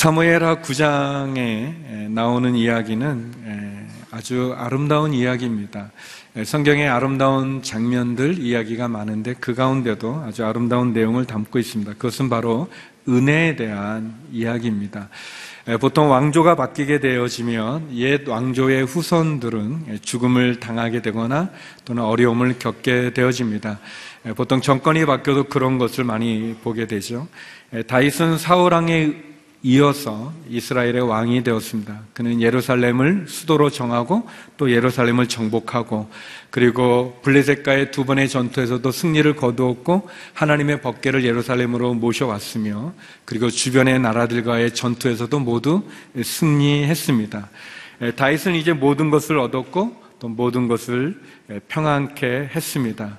사무엘하 9장에 나오는 이야기는 에, 아주 아름다운 이야기입니다. 에, 성경의 아름다운 장면들 이야기가 많은데 그 가운데도 아주 아름다운 내용을 담고 있습니다. 그것은 바로 은혜에 대한 이야기입니다. 에, 보통 왕조가 바뀌게 되어지면 옛 왕조의 후손들은 죽음을 당하게 되거나 또는 어려움을 겪게 되어집니다. 에, 보통 정권이 바뀌어도 그런 것을 많이 보게 되죠. 에, 다윗은 사울 왕의 이어서 이스라엘의 왕이 되었습니다. 그는 예루살렘을 수도로 정하고 또 예루살렘을 정복하고 그리고 블레셋과의 두 번의 전투에서도 승리를 거두었고 하나님의 법궤를 예루살렘으로 모셔왔으며 그리고 주변의 나라들과의 전투에서도 모두 승리했습니다. 다윗은 이제 모든 것을 얻었고 또 모든 것을 평안케 했습니다.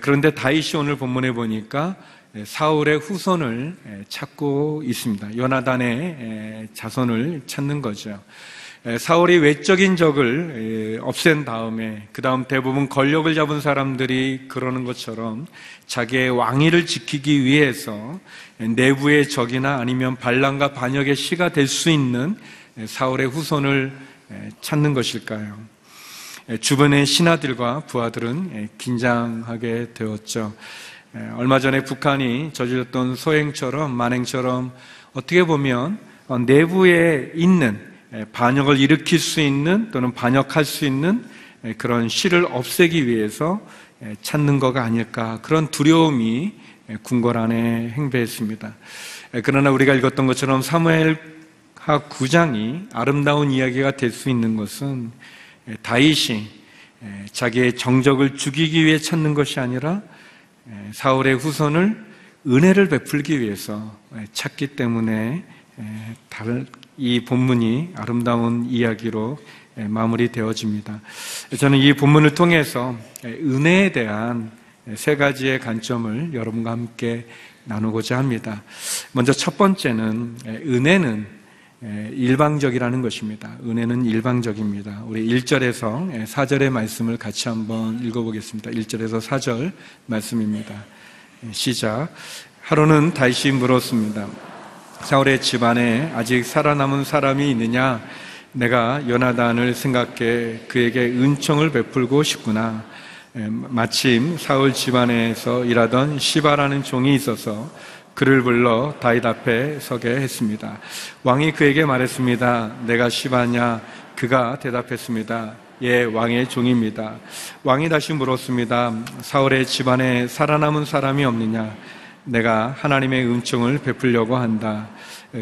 그런데 다윗이 오늘 본문에 보니까 사울의 후손을 찾고 있습니다. 요나단의 자손을 찾는 거죠. 사울이 외적인 적을 없앤 다음에 그 다음 대부분 권력을 잡은 사람들이 그러는 것처럼 자기의 왕위를 지키기 위해서 내부의 적이나 아니면 반란과 반역의 시가 될 수 있는 사울의 후손을 찾는 것일까요? 주변의 신하들과 부하들은 긴장하게 되었죠. 얼마 전에 북한이 저질렀던 소행처럼 만행처럼 어떻게 보면 어, 내부에 있는 반역을 일으킬 수 있는 또는 반역할 수 있는 그런 시를 없애기 위해서 찾는 거가 아닐까 그런 두려움이 궁궐 안에 행배했습니다. 그러나 우리가 읽었던 것처럼 사무엘 하 9장이 아름다운 이야기가 될 수 있는 것은 다윗이 자기의 정적을 죽이기 위해 찾는 것이 아니라 사울의 후손을 은혜를 베풀기 위해서 찾기 때문에 이 본문이 아름다운 이야기로 마무리되어집니다. 저는 이 본문을 통해서 은혜에 대한 세 가지의 관점을 여러분과 함께 나누고자 합니다. 먼저 첫 번째는 은혜는 일방적이라는 것입니다. 은혜는 일방적입니다. 우리 1절에서 4절의 말씀을 같이 한번 읽어보겠습니다. 1절에서 4절 말씀입니다. 시작. 하루는 다시 물었습니다. 사울의 집안에 아직 살아남은 사람이 있느냐? 내가 요나단을 생각해 그에게 은총을 베풀고 싶구나. 마침 사울 집안에서 일하던 시바라는 종이 있어서 그를 불러 다윗 앞에 서게 했습니다. 왕이 그에게 말했습니다. 내가 시바냐? 그가 대답했습니다. 예, 왕의 종입니다. 왕이 다시 물었습니다. 사울의 집안에 살아남은 사람이 없느냐? 내가 하나님의 은총을 베풀려고 한다.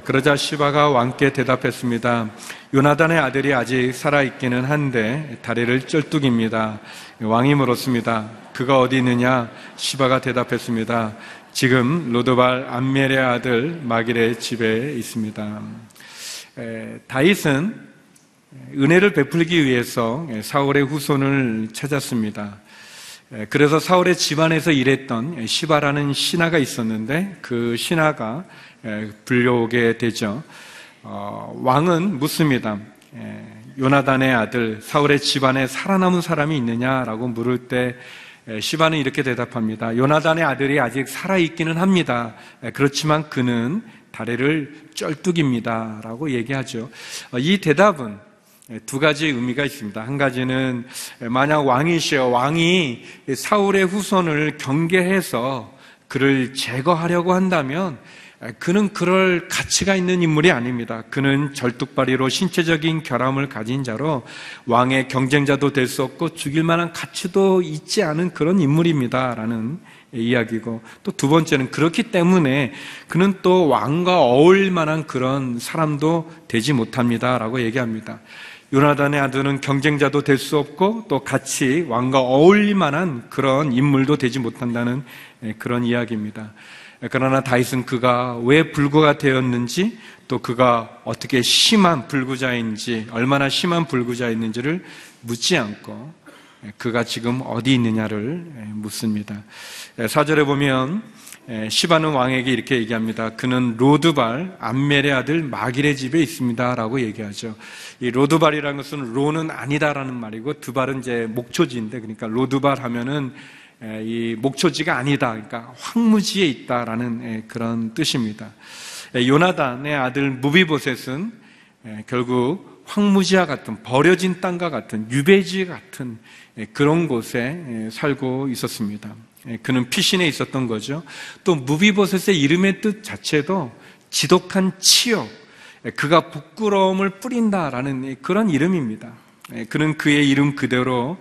그러자 시바가 왕께 대답했습니다. 요나단의 아들이 아직 살아있기는 한데 다리를 쩔뚝입니다. 왕이 물었습니다. 그가 어디 있느냐? 시바가 대답했습니다. 지금 로드발 안멜의 아들 마길의 집에 있습니다. 다윗은 은혜를 베풀기 위해서 사울의 후손을 찾았습니다. 그래서 사울의 집안에서 일했던 시바라는 신하가 있었는데 그 신하가 불려오게 되죠. 어, 왕은 묻습니다. 요나단의 아들 사울의 집안에 살아남은 사람이 있느냐라고 물을 때 시바는 이렇게 대답합니다. 요나단의 아들이 아직 살아있기는 합니다. 그렇지만 그는 다리를 쩔뚝입니다. 라고 얘기하죠. 어, 이 대답은 두 가지 의미가 있습니다. 한 가지는 만약 왕이시여 왕이 사울의 후손을 경계해서 그를 제거하려고 한다면 그는 그럴 가치가 있는 인물이 아닙니다. 그는 절뚝발이로 신체적인 결함을 가진 자로 왕의 경쟁자도 될 수 없고 죽일 만한 가치도 있지 않은 그런 인물입니다. 라는 이야기고 또 두 번째는 그렇기 때문에 그는 또 왕과 어울릴 만한 그런 사람도 되지 못합니다. 라고 얘기합니다. 요나단의 아들은 경쟁자도 될 수 없고 또 같이 왕과 어울릴 만한 그런 인물도 되지 못한다는 그런 이야기입니다. 그러나 다윗은 그가 왜 불구가 되었는지 또 그가 어떻게 심한 불구자인지 얼마나 심한 불구자였는지를 묻지 않고 그가 지금 어디 있느냐를 묻습니다. 4절에 보면 시바는 왕에게 이렇게 얘기합니다. 그는 로드발 암미엘의 아들 마길의 집에 있습니다라고 얘기하죠. 이 로드발이라는 것은 로는 아니다라는 말이고 드발은 이제 목초지인데 그러니까 로드발 하면은 이 목초지가 아니다. 그러니까 황무지에 있다라는 그런 뜻입니다. 요나단의 아들 무비보셋은 결국 황무지와 같은 버려진 땅과 같은 유배지 같은 그런 곳에 살고 있었습니다. 그는 피신에 있었던 거죠. 또 무비보셋의 이름의 뜻 자체도 지독한 치욕, 그가 부끄러움을 뿌린다라는 그런 이름입니다. 그는 그의 이름 그대로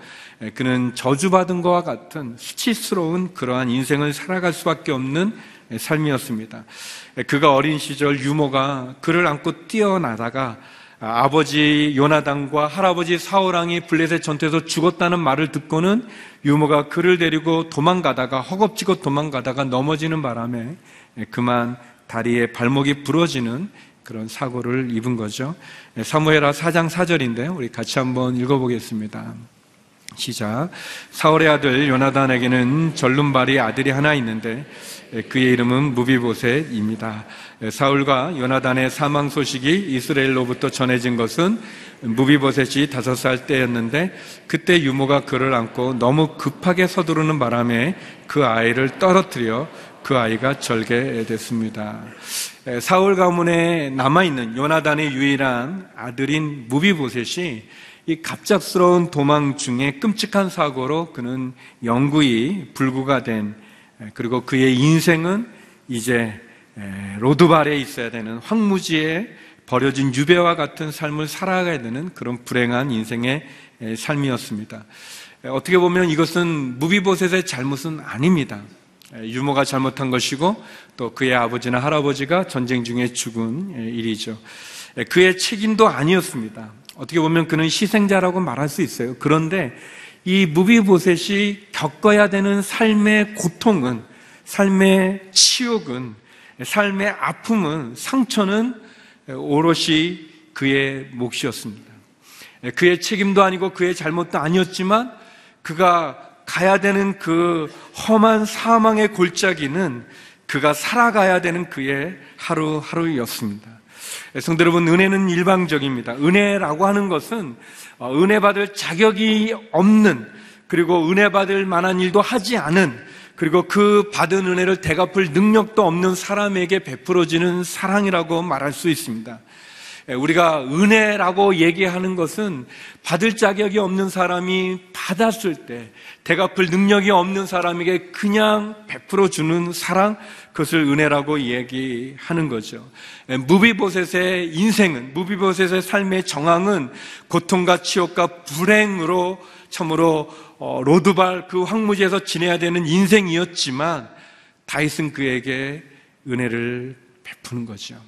그는 저주받은 것과 같은 수치스러운 그러한 인생을 살아갈 수밖에 없는 삶이었습니다. 그가 어린 시절 유모가 그를 안고 뛰어나다가 아버지 요나단과 할아버지 사울왕이 블레셋 전투에서 죽었다는 말을 듣고는 유모가 그를 데리고 도망가다가 허겁지겁 도망가다가 넘어지는 바람에 그만 다리에 발목이 부러지는 그런 사고를 입은 거죠. 사무엘하 4장 4절인데 우리 같이 한번 읽어보겠습니다. 시작. 사울의 아들 요나단에게는 절름발이 아들이 하나 있는데 그의 이름은 무비보셋입니다. 사울과 요나단의 사망 소식이 이스라엘로부터 전해진 것은 무비보셋이 다섯 살 때였는데 그때 유모가 그를 안고 너무 급하게 서두르는 바람에 그 아이를 떨어뜨려 그 아이가 절개됐습니다. 사울 가문에 남아있는 요나단의 유일한 아들인 무비보셋이 이 갑작스러운 도망 중에 끔찍한 사고로 그는 영구히 불구가 된 그리고 그의 인생은 이제 로드발에 있어야 되는 황무지에 버려진 유배와 같은 삶을 살아가야 되는 그런 불행한 인생의 삶이었습니다. 어떻게 보면 이것은 무비보셋의 잘못은 아닙니다. 유모가 잘못한 것이고 또 그의 아버지나 할아버지가 전쟁 중에 죽은 일이죠. 그의 책임도 아니었습니다. 어떻게 보면 그는 희생자라고 말할 수 있어요. 그런데 이 무비보셋이 겪어야 되는 삶의 고통은, 삶의 치욕은, 삶의 아픔은, 상처는 오롯이 그의 몫이었습니다. 그의 책임도 아니고 그의 잘못도 아니었지만 그가 가야 되는 그 험한 사망의 골짜기는 그가 살아가야 되는 그의 하루하루였습니다. 성도 여러분, 은혜는 일방적입니다. 은혜라고 하는 것은 어, 은혜 받을 자격이 없는 그리고 은혜 받을 만한 일도 하지 않은 그리고 그 받은 은혜를 대갚을 능력도 없는 사람에게 베풀어지는 사랑이라고 말할 수 있습니다. 예, 우리가 은혜라고 얘기하는 것은 받을 자격이 없는 사람이 받았을 때 대갚을 능력이 없는 사람에게 그냥 베풀어 주는 사랑 그것을 은혜라고 얘기하는 거죠. 예, 무비보셋의 인생은 무비보셋의 삶의 정황은 고통과 치욕과 불행으로 참으로 어, 로드발 그 황무지에서 지내야 되는 인생이었지만 다윗은 그에게 은혜를 베푸는 거죠.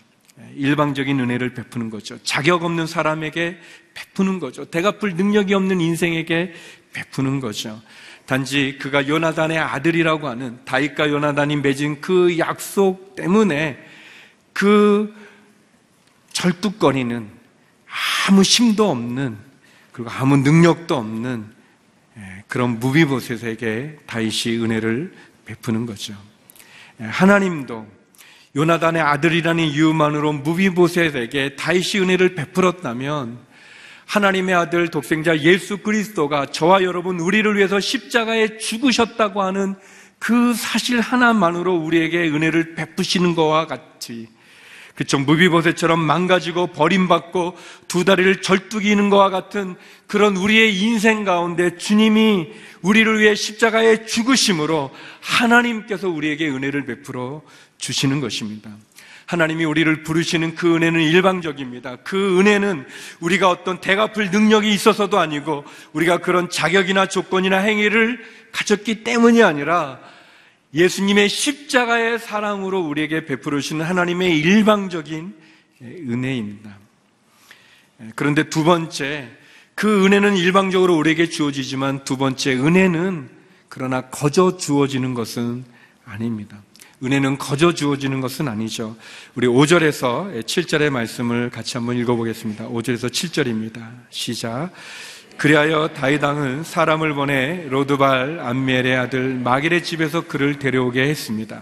일방적인 은혜를 베푸는 거죠. 자격 없는 사람에게 베푸는 거죠. 대갚을 능력이 없는 인생에게 베푸는 거죠. 단지 그가 요나단의 아들이라고 하는 다윗과 요나단이 맺은 그 약속 때문에 그 절뚝거리는 아무 힘도 없는 그리고 아무 능력도 없는 예, 그런 무비보셋에게 다윗이 은혜를 베푸는 거죠. 예, 하나님도 요나단의 아들이라는 이유만으로 무비보셋에게 다윗이 은혜를 베풀었다면 하나님의 아들 독생자 예수 그리스도가 저와 여러분 우리를 위해서 십자가에 죽으셨다고 하는 그 사실 하나만으로 우리에게 은혜를 베푸시는 것과 같이 그쪽 무비보셋처럼 망가지고 버림받고 두 다리를 절뚝이는 것과 같은 그런 우리의 인생 가운데 주님이 우리를 위해 십자가에 죽으심으로 하나님께서 우리에게 은혜를 베풀어 주시는 것입니다. 하나님이 우리를 부르시는 그 은혜는 일방적입니다. 그 은혜는 우리가 어떤 대갚을 능력이 있어서도 아니고 우리가 그런 자격이나 조건이나 행위를 가졌기 때문이 아니라 예수님의 십자가의 사랑으로 우리에게 베풀어 주시는 하나님의 일방적인 은혜입니다. 그런데 두 번째, 그 은혜는 일방적으로 우리에게 주어지지만 두 번째, 은혜는 그러나 거저 주어지는 것은 아닙니다. 은혜는 거저 주어지는 것은 아니죠. 우리 5절에서 7절의 말씀을 같이 한번 읽어보겠습니다. 5절에서 7절입니다. 시작. 그리하여 다이당은 사람을 보내 로드발 암멜의 아들 마길의 집에서 그를 데려오게 했습니다.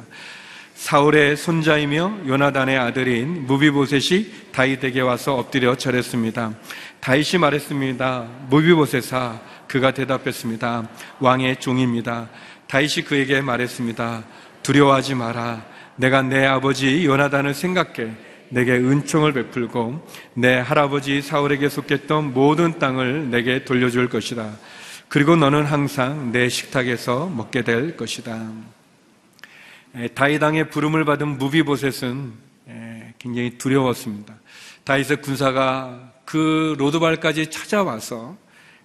사울의 손자이며 요나단의 아들인 무비보셋이 다윗에게 와서 엎드려 절했습니다. 다윗이 말했습니다. 무비보셋아 그가 대답했습니다. 왕의 종입니다. 다윗이 그에게 말했습니다. 두려워하지 마라. 내가 내 아버지 요나단을 생각해 내게 은총을 베풀고 내 할아버지 사울에게 속했던 모든 땅을 내게 돌려줄 것이다. 그리고 너는 항상 내 식탁에서 먹게 될 것이다. 에, 다이당의 부름을 받은 무비보셋은 에, 굉장히 두려웠습니다. 다윗의 군사가 그 로드발까지 찾아와서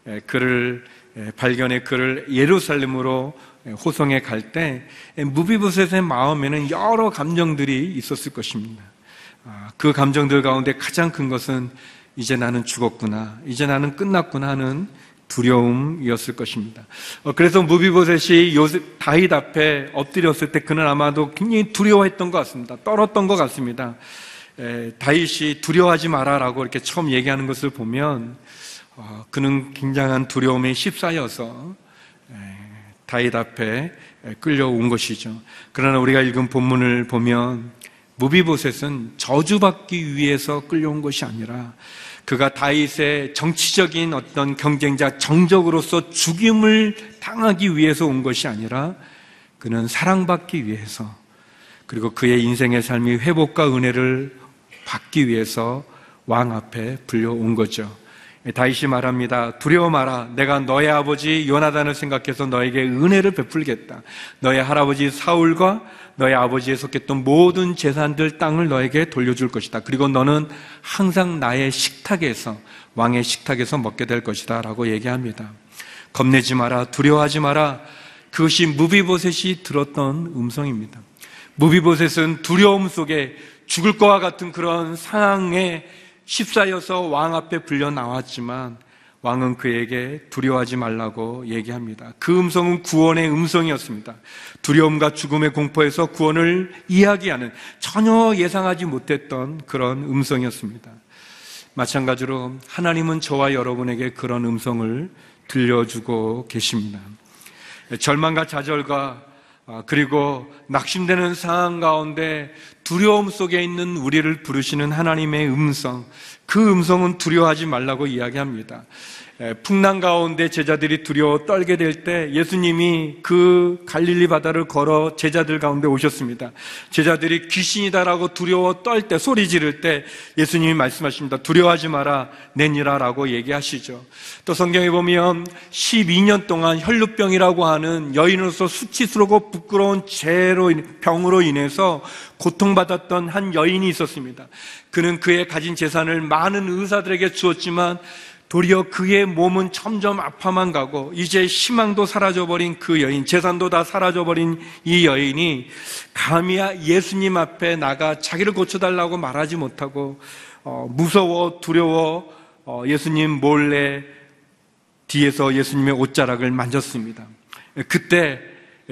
에, 그를 에, 발견해 그를 예루살렘으로 에, 호송해 갈때 무비보셋의 마음에는 여러 감정들이 있었을 것입니다. 아, 그 감정들 가운데 가장 큰 것은 이제 나는 죽었구나, 이제 나는 끝났구나 하는 두려움이었을 것입니다. 어, 그래서 무비보셋이 요셉 다윗 앞에 엎드렸을 때 그는 아마도 굉장히 두려워했던 것 같습니다. 떨었던 것 같습니다. 에, 다윗이 두려워하지 마라라고 이렇게 처음 얘기하는 것을 보면 어, 그는 굉장한 두려움에 휩싸여서 에, 다윗 앞에 에, 끌려온 것이죠. 그러나 우리가 읽은 본문을 보면 무비보셋은 저주받기 위해서 끌려온 것이 아니라 그가 다윗의 정치적인 어떤 경쟁자 정적으로서 죽임을 당하기 위해서 온 것이 아니라 그는 사랑받기 위해서 그리고 그의 인생의 삶이 회복과 은혜를 받기 위해서 왕 앞에 불려온 거죠. 다윗이 말합니다. 두려워 마라. 내가 너의 아버지 요나단을 생각해서 너에게 은혜를 베풀겠다. 너의 할아버지 사울과 너의 아버지에 속했던 모든 재산들 땅을 너에게 돌려줄 것이다. 그리고 너는 항상 나의 식탁에서 왕의 식탁에서 먹게 될 것이다. 라고 얘기합니다. 겁내지 마라. 두려워하지 마라. 그것이 무비보셋이 들었던 음성입니다. 무비보셋은 두려움 속에 죽을 것과 같은 그런 상황에 휩싸여서 왕 앞에 불려 나왔지만 왕은 그에게 두려워하지 말라고 얘기합니다. 그 음성은 구원의 음성이었습니다. 두려움과 죽음의 공포에서 구원을 이야기하는 전혀 예상하지 못했던 그런 음성이었습니다. 마찬가지로 하나님은 저와 여러분에게 그런 음성을 들려주고 계십니다. 절망과 좌절과 아, 그리고 낙심되는 상황 가운데 두려움 속에 있는 우리를 부르시는 하나님의 음성, 그 음성은 두려워하지 말라고 이야기합니다. 풍랑 가운데 제자들이 두려워 떨게 될 때 예수님이 그 갈릴리 바다를 걸어 제자들 가운데 오셨습니다. 제자들이 귀신이다라고 두려워 떨 때 소리 지를 때 예수님이 말씀하십니다. 두려워하지 마라 내니라라고 얘기하시죠. 또 성경에 보면 12년 동안 혈루병이라고 하는 여인으로서 수치스럽고 부끄러운 죄로 병으로 인해서 고통받았던 한 여인이 있었습니다. 그는 그의 가진 재산을 많은 의사들에게 주었지만 도리어 그의 몸은 점점 아파만 가고 이제 희망도 사라져버린 그 여인, 재산도 다 사라져버린 이 여인이 감히 예수님 앞에 나가 자기를 고쳐달라고 말하지 못하고 어, 무서워 두려워 어, 예수님 몰래 뒤에서 예수님의 옷자락을 만졌습니다. 그때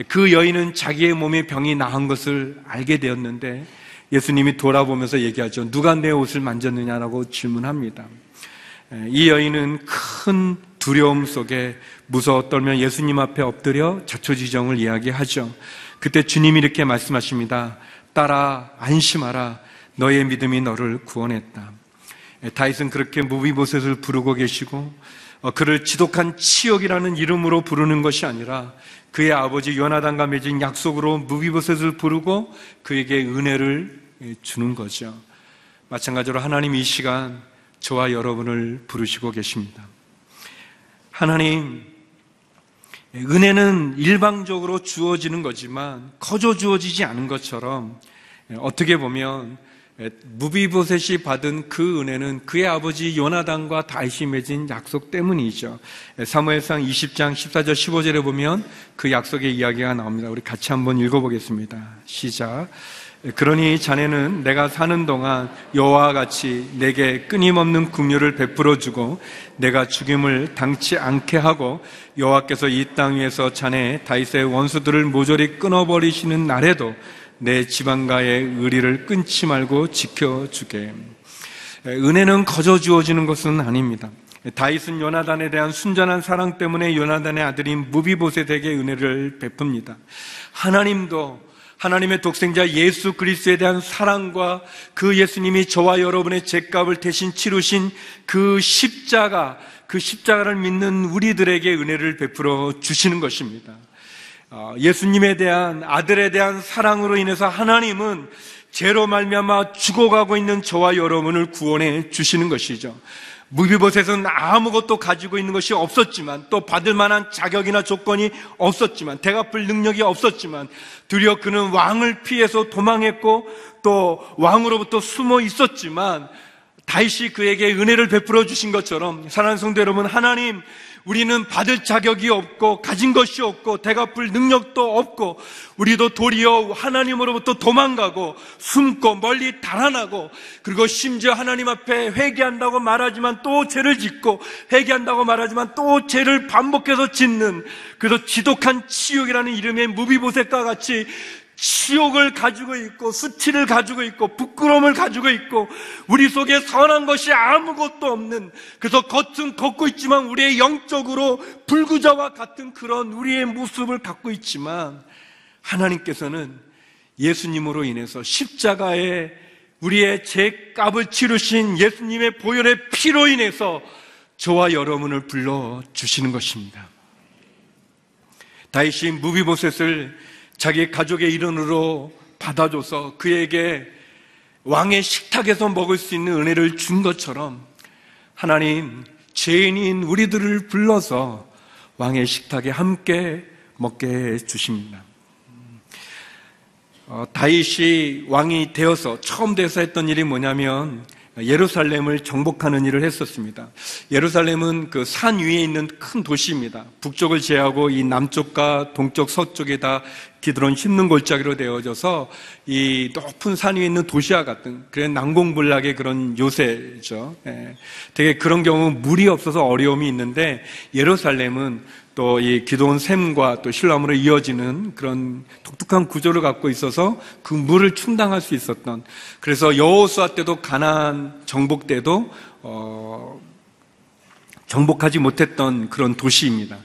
그 여인은 자기의 몸의 병이 나은 것을 알게 되었는데 예수님이 돌아보면서 얘기하죠. 누가 내 옷을 만졌느냐라고 질문합니다. 이 여인은 큰 두려움 속에 무서워 떨며 예수님 앞에 엎드려 자초지정을 이야기하죠. 그때 주님이 이렇게 말씀하십니다. 따라 안심하라. 너의 믿음이 너를 구원했다. 다윗은 그렇게 무비보셋을 부르고 계시고 어, 그를 지독한 치욕이라는 이름으로 부르는 것이 아니라 그의 아버지 요나단과 맺은 약속으로 무비보셋을 부르고 그에게 은혜를 주는 거죠. 마찬가지로 하나님 이 시간 저와 여러분을 부르시고 계십니다. 하나님, 은혜는 일방적으로 주어지는 거지만 거저 주어지지 않은 것처럼 어떻게 보면 무비보셋이 받은 그 은혜는 그의 아버지 요나단과 다윗이 맺은 약속 때문이죠. 사무엘상 20장 14절 15절에 보면 그 약속의 이야기가 나옵니다. 우리 같이 한번 읽어보겠습니다. 시작. 그러니 자네는 내가 사는 동안 여호와 같이 내게 끊임없는 긍휼을 베풀어 주고 내가 죽임을 당치 않게 하고 여호와께서 이 땅 위에서 자네 다윗의 원수들을 모조리 끊어 버리시는 날에도 내 지방가의 의리를 끊지 말고 지켜 주게. 은혜는 거저 주어지는 것은 아닙니다. 다윗은 요나단에 대한 순전한 사랑 때문에 요나단의 아들인 무비보셋에게 은혜를 베풉니다. 하나님도 하나님의 독생자 예수 그리스도에 대한 사랑과 그 예수님이 저와 여러분의 죄값을 대신 치르신 그 십자가, 그 십자가를 믿는 우리들에게 은혜를 베풀어 주시는 것입니다. 어, 예수님에 대한 아들에 대한 사랑으로 인해서 하나님은 죄로 말미암아 죽어가고 있는 저와 여러분을 구원해 주시는 것이죠. 무비보셋은 아무것도 가지고 있는 것이 없었지만 또 받을 만한 자격이나 조건이 없었지만 대갚을 능력이 없었지만 드디어 그는 왕을 피해서 도망했고 또 왕으로부터 숨어 있었지만 다윗이 그에게 은혜를 베풀어 주신 것처럼 사랑하는 성도 여러분 하나님 우리는 받을 자격이 없고 가진 것이 없고 대갚을 능력도 없고 우리도 도리어 하나님으로부터 도망가고 숨고 멀리 달아나고 그리고 심지어 하나님 앞에 회개한다고 말하지만 또 죄를 짓고 회개한다고 말하지만 또 죄를 반복해서 짓는 그래서 지독한 치욕이라는 이름의 무비보셋과 같이 치욕을 가지고 있고 수치를 가지고 있고 부끄러움을 가지고 있고 우리 속에 선한 것이 아무것도 없는 그래서 겉은 걷고 있지만 우리의 영적으로 불구자와 같은 그런 우리의 모습을 갖고 있지만 하나님께서는 예수님으로 인해서 십자가에 우리의 죄 값을 치르신 예수님의 보혈의 피로 인해서 저와 여러분을 불러 주시는 것입니다. 다윗이 무비보셋을 자기 가족의 일원으로 받아줘서 그에게 왕의 식탁에서 먹을 수 있는 은혜를 준 것처럼 하나님 죄인인 우리들을 불러서 왕의 식탁에 함께 먹게 해 주십니다. 어, 다윗이 왕이 되어서 처음 돼서 했던 일이 뭐냐면 예루살렘을 정복하는 일을 했었습니다. 예루살렘은 그 산 위에 있는 큰 도시입니다. 북쪽을 제하고 이 남쪽과 동쪽, 서쪽에 다 기드론 씹는 골짜기로 되어져서 이 높은 산 위에 있는 도시와 같은 그런 난공불락의 그런 요새죠. 예. 되게 그런 경우 물이 없어서 어려움이 있는데 예루살렘은 또 이 기도원 샘과 또 신라무로 이어지는 그런 독특한 구조를 갖고 있어서 그 물을 충당할 수 있었던 그래서 여호수아 때도 가나안 정복 때도 어 정복하지 못했던 그런 도시입니다.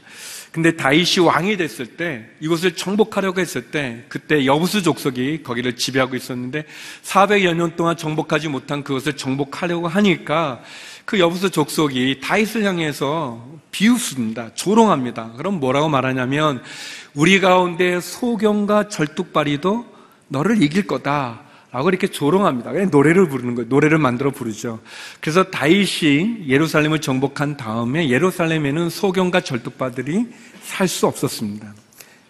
근데 다윗이 왕이 됐을 때 이곳을 정복하려고 했을 때 그때 여부수 족속이 거기를 지배하고 있었는데 400여 년 동안 정복하지 못한 그것을 정복하려고 하니까 그 여부수 족속이 다윗을 향해서 비웃습니다. 조롱합니다. 그럼 뭐라고 말하냐면 우리 가운데 소경과 절뚝발이도 너를 이길 거다. 라고 이렇게 조롱합니다. 그냥 노래를 부르는 거예요. 노래를 만들어 부르죠. 그래서 다윗이 예루살렘을 정복한 다음에 예루살렘에는 소경과 절뚝바들이 살 수 없었습니다.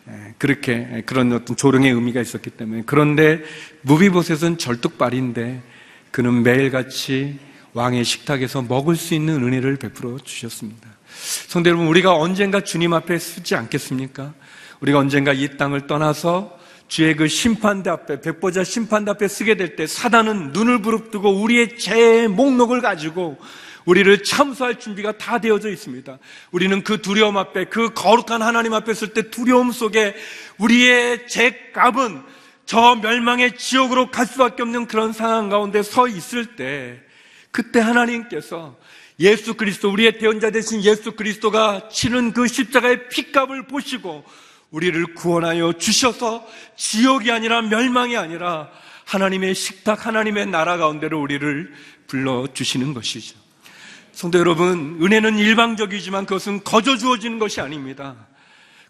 예, 그렇게 그런 어떤 조롱의 의미가 있었기 때문에 그런데 무비보셋은 절뚝발인데 그는 매일같이 왕의 식탁에서 먹을 수 있는 은혜를 베풀어 주셨습니다. 성도 여러분, 우리가 언젠가 주님 앞에 서지 않겠습니까? 우리가 언젠가 이 땅을 떠나서 주의 그 심판대 앞에, 백보자 심판대 앞에 쓰게 될 때 사단은 눈을 부릅뜨고 우리의 죄의 목록을 가지고 우리를 참수할 준비가 다 되어져 있습니다. 우리는 그 두려움 앞에, 그 거룩한 하나님 앞에 설때 두려움 속에 우리의 죄값은 저 멸망의 지옥으로 갈 수밖에 없는 그런 상황 가운데 서 있을 때 그때 하나님께서 예수 그리스도, 우리의 대원자 되신 예수 그리스도가 치는 그 십자가의 피값을 보시고 우리를 구원하여 주셔서 지옥이 아니라 멸망이 아니라 하나님의 식탁, 하나님의 나라 가운데로 우리를 불러 주시는 것이죠. 성도 여러분, 은혜는 일방적이지만 그것은 거저 주어지는 것이 아닙니다.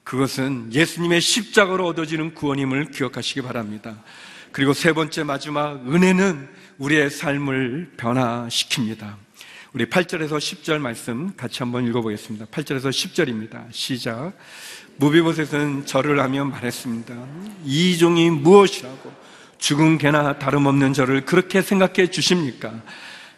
그것은 예수님의 십자가로 얻어지는 구원임을 기억하시기 바랍니다. 그리고 세 번째 마지막, 은혜는 우리의 삶을 변화시킵니다. 우리 8절에서 10절 말씀 같이 한번 읽어보겠습니다. 8절에서 10절입니다. 시작. 무비보셋은 절을 하며 말했습니다. 이 종이 무엇이라고 죽은 개나 다름없는 저를 그렇게 생각해 주십니까?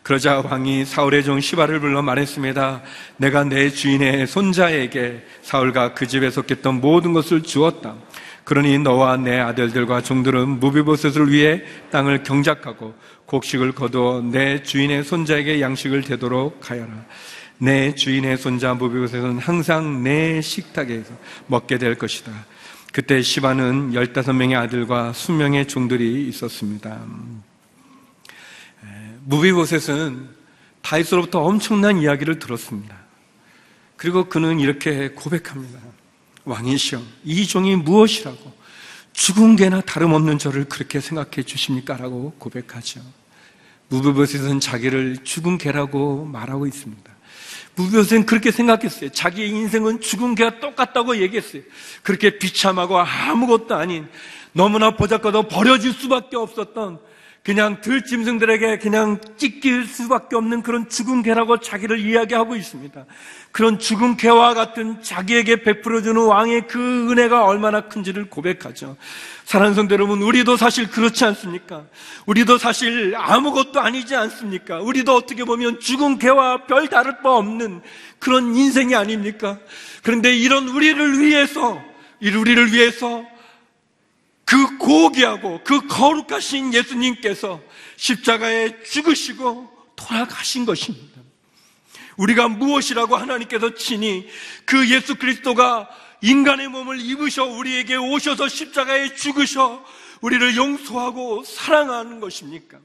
그러자 왕이 사울의 종 시바를 불러 말했습니다. 내가 내 주인의 손자에게 사울과 그 집에 속했던 모든 것을 주었다. 그러니 너와 내 아들들과 종들은 무비보셋을 위해 땅을 경작하고 곡식을 거두어 내 주인의 손자에게 양식을 되도록 하여라. 내 주인의 손자 무비보셋은 항상 내 식탁에서 먹게 될 것이다. 그때 시바는 15명의 아들과 수명의 종들이 있었습니다. 무비보셋은 다윗으로부터 엄청난 이야기를 들었습니다. 그리고 그는 이렇게 고백합니다. 왕이시여, 이 종이 무엇이라고 죽은 개나 다름없는 저를 그렇게 생각해 주십니까? 라고 고백하죠. 무브벳은 자기를 죽은 개라고 말하고 있습니다. 무브벳은 그렇게 생각했어요. 자기의 인생은 죽은 개와 똑같다고 얘기했어요. 그렇게 비참하고 아무것도 아닌 너무나 보잘것없 버려질 수밖에 없었던 그냥 들짐승들에게 그냥 찢길 수밖에 없는 그런 죽은 개라고 자기를 이야기하고 있습니다. 그런 죽은 개와 같은 자기에게 베풀어주는 왕의 그 은혜가 얼마나 큰지를 고백하죠. 사랑하는 성도 여러분, 우리도 사실 그렇지 않습니까? 우리도 사실 아무것도 아니지 않습니까? 우리도 어떻게 보면 죽은 개와 별 다를 바 없는 그런 인생이 아닙니까? 그런데 이런 우리를 위해서, 이 우리를 위해서 그 고귀하고 그 거룩하신 예수님께서 십자가에 죽으시고 돌아가신 것입니다. 우리가 무엇이라고 하나님께서 친히 그 예수 그리스도가 인간의 몸을 입으셔 우리에게 오셔서 십자가에 죽으셔 우리를 용서하고 사랑하는 것입니까?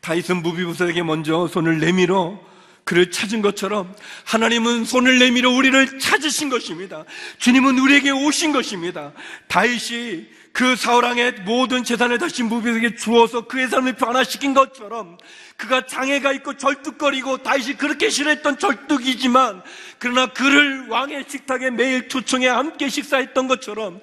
다윗은 무비부서에게 먼저 손을 내밀어 그를 찾은 것처럼 하나님은 손을 내밀어 우리를 찾으신 것입니다. 주님은 우리에게 오신 것입니다. 다윗이 그 사울왕의 모든 재산을 다시 무비에게 주어서 그의 삶을 변화시킨 것처럼 그가 장애가 있고 절뚝거리고 다윗이 그렇게 싫어했던 절뚝이지만 그러나 그를 왕의 식탁에 매일 초청해 함께 식사했던 것처럼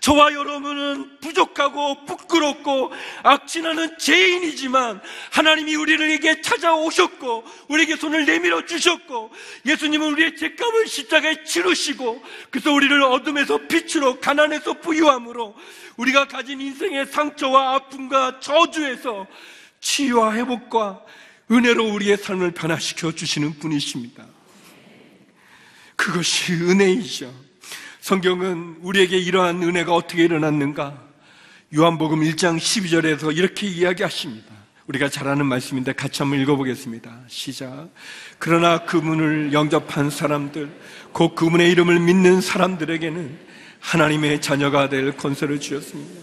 저와 여러분은 부족하고 부끄럽고 악진하는 죄인이지만 하나님이 우리에게 찾아오셨고 우리에게 손을 내밀어 주셨고 예수님은 우리의 죄값을 십자가에 치르시고 그래서 우리를 어둠에서 빛으로 가난에서 부유함으로 우리가 가진 인생의 상처와 아픔과 저주에서 치유와 회복과 은혜로 우리의 삶을 변화시켜 주시는 분이십니다. 그것이 은혜이죠. 성경은 우리에게 이러한 은혜가 어떻게 일어났는가? 요한복음 1장 12절에서 이렇게 이야기하십니다. 우리가 잘 아는 말씀인데 같이 한번 읽어보겠습니다. 시작. 그러나 그분을 영접한 사람들, 곧 그분의 이름을 믿는 사람들에게는 하나님의 자녀가 될 권세를 주셨습니다.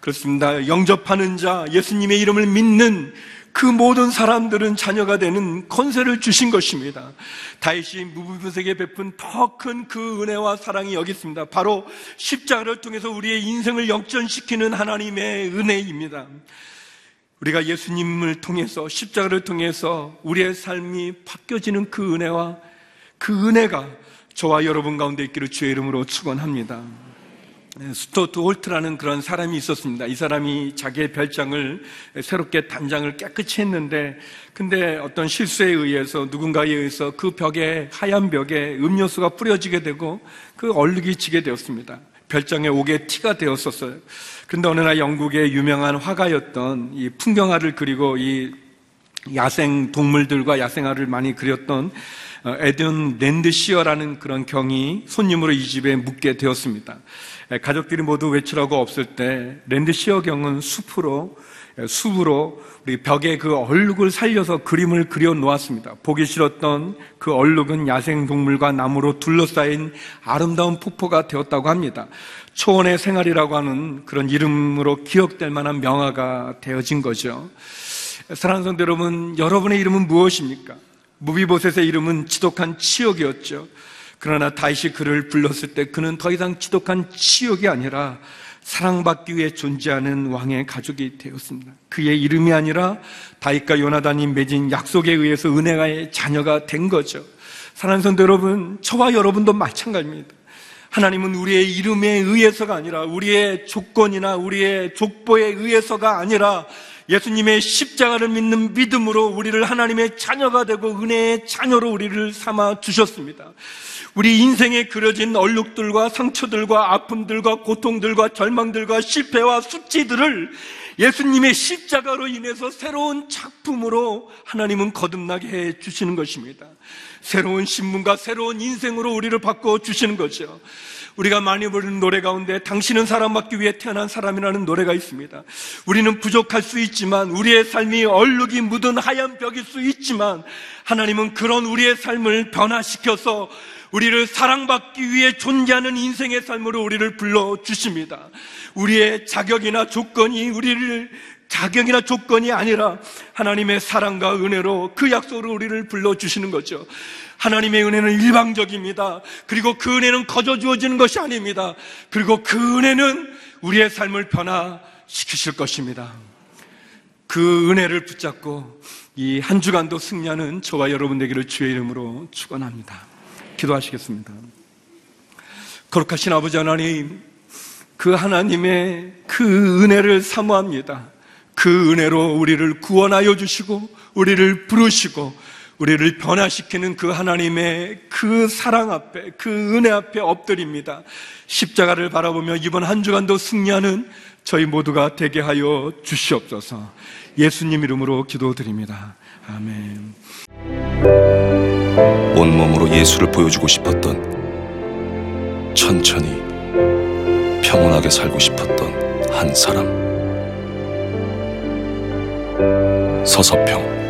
그렇습니다. 영접하는 자, 예수님의 이름을 믿는 그 모든 사람들은 자녀가 되는 권세를 주신 것입니다. 다윗이 무비붓에게 베푼 더 큰 그 은혜와 사랑이 여기 있습니다. 바로 십자가를 통해서 우리의 인생을 역전시키는 하나님의 은혜입니다. 우리가 예수님을 통해서 십자가를 통해서 우리의 삶이 바뀌어지는 그 은혜와 그 은혜가 저와 여러분 가운데 있기를 주의 이름으로 축원합니다. 네, 스토트 홀트라는 그런 사람이 있었습니다. 이 사람이 자기의 별장을 새롭게 단장을 깨끗이 했는데, 근데 어떤 실수에 의해서 누군가에 의해서 그 벽에, 하얀 벽에 음료수가 뿌려지게 되고 그 얼룩이 지게 되었습니다. 별장에 옥에 티가 되었었어요. 그런데 어느 날 영국의 유명한 화가였던 이 풍경화를 그리고 이 야생 동물들과 야생화를 많이 그렸던 어, 에드윈 랜드시어라는 그런 경이 손님으로 이 집에 묵게 되었습니다. 가족들이 모두 외출하고 없을 때 랜드시어 경은 숲으로 숲으로 우리 벽에 그 얼룩을 살려서 그림을 그려 놓았습니다. 보기 싫었던 그 얼룩은 야생 동물과 나무로 둘러싸인 아름다운 폭포가 되었다고 합니다. 초원의 생활이라고 하는 그런 이름으로 기억될 만한 명화가 되어진 거죠. 사랑하는 성도 여러분, 여러분의 이름은 무엇입니까? 무비보셋의 이름은 지독한 치욕이었죠. 그러나 다윗이 그를 불렀을 때 그는 더 이상 지독한 치욕이 아니라 사랑받기 위해 존재하는 왕의 가족이 되었습니다. 그의 이름이 아니라 다윗과 요나단이 맺은 약속에 의해서 은혜가의 자녀가 된 거죠. 사랑하는 성도 여러분, 저와 여러분도 마찬가지입니다. 하나님은 우리의 이름에 의해서가 아니라 우리의 조건이나 우리의 족보에 의해서가 아니라 예수님의 십자가를 믿는 믿음으로 우리를 하나님의 자녀가 되고 은혜의 자녀로 우리를 삼아 주셨습니다. 우리 인생에 그려진 얼룩들과 상처들과 아픔들과 고통들과 절망들과 실패와 수치들을 예수님의 십자가로 인해서 새로운 작품으로 하나님은 거듭나게 해 주시는 것입니다. 새로운 신문과 새로운 인생으로 우리를 바꿔 주시는 거죠. 우리가 많이 부르는 노래 가운데 당신은 사랑받기 위해 태어난 사람이라는 노래가 있습니다. 우리는 부족할 수 있지만 우리의 삶이 얼룩이 묻은 하얀 벽일 수 있지만 하나님은 그런 우리의 삶을 변화시켜서 우리를 사랑받기 위해 존재하는 인생의 삶으로 우리를 불러 주십니다. 우리의 자격이나 조건이 우리를 자격이나 조건이 아니라 하나님의 사랑과 은혜로 그 약속으로 우리를 불러주시는 거죠. 하나님의 은혜는 일방적입니다. 그리고 그 은혜는 거저 주어지는 것이 아닙니다. 그리고 그 은혜는 우리의 삶을 변화시키실 것입니다. 그 은혜를 붙잡고 이 한 주간도 승리하는 저와 여러분 되기를 주의 이름으로 축원합니다. 기도하시겠습니다. 거룩하신 아버지 하나님, 그 하나님의 그 은혜를 사모합니다. 그 은혜로 우리를 구원하여 주시고, 우리를 부르시고, 우리를 변화시키는 그 하나님의 그 사랑 앞에, 그 은혜 앞에 엎드립니다. 십자가를 바라보며 이번 한 주간도 승리하는 저희 모두가 되게 하여 주시옵소서. 예수님 이름으로 기도드립니다. 아멘. 온몸으로 예수를 보여주고 싶었던 천천히 평온하게 살고 싶었던 한 사람 서서평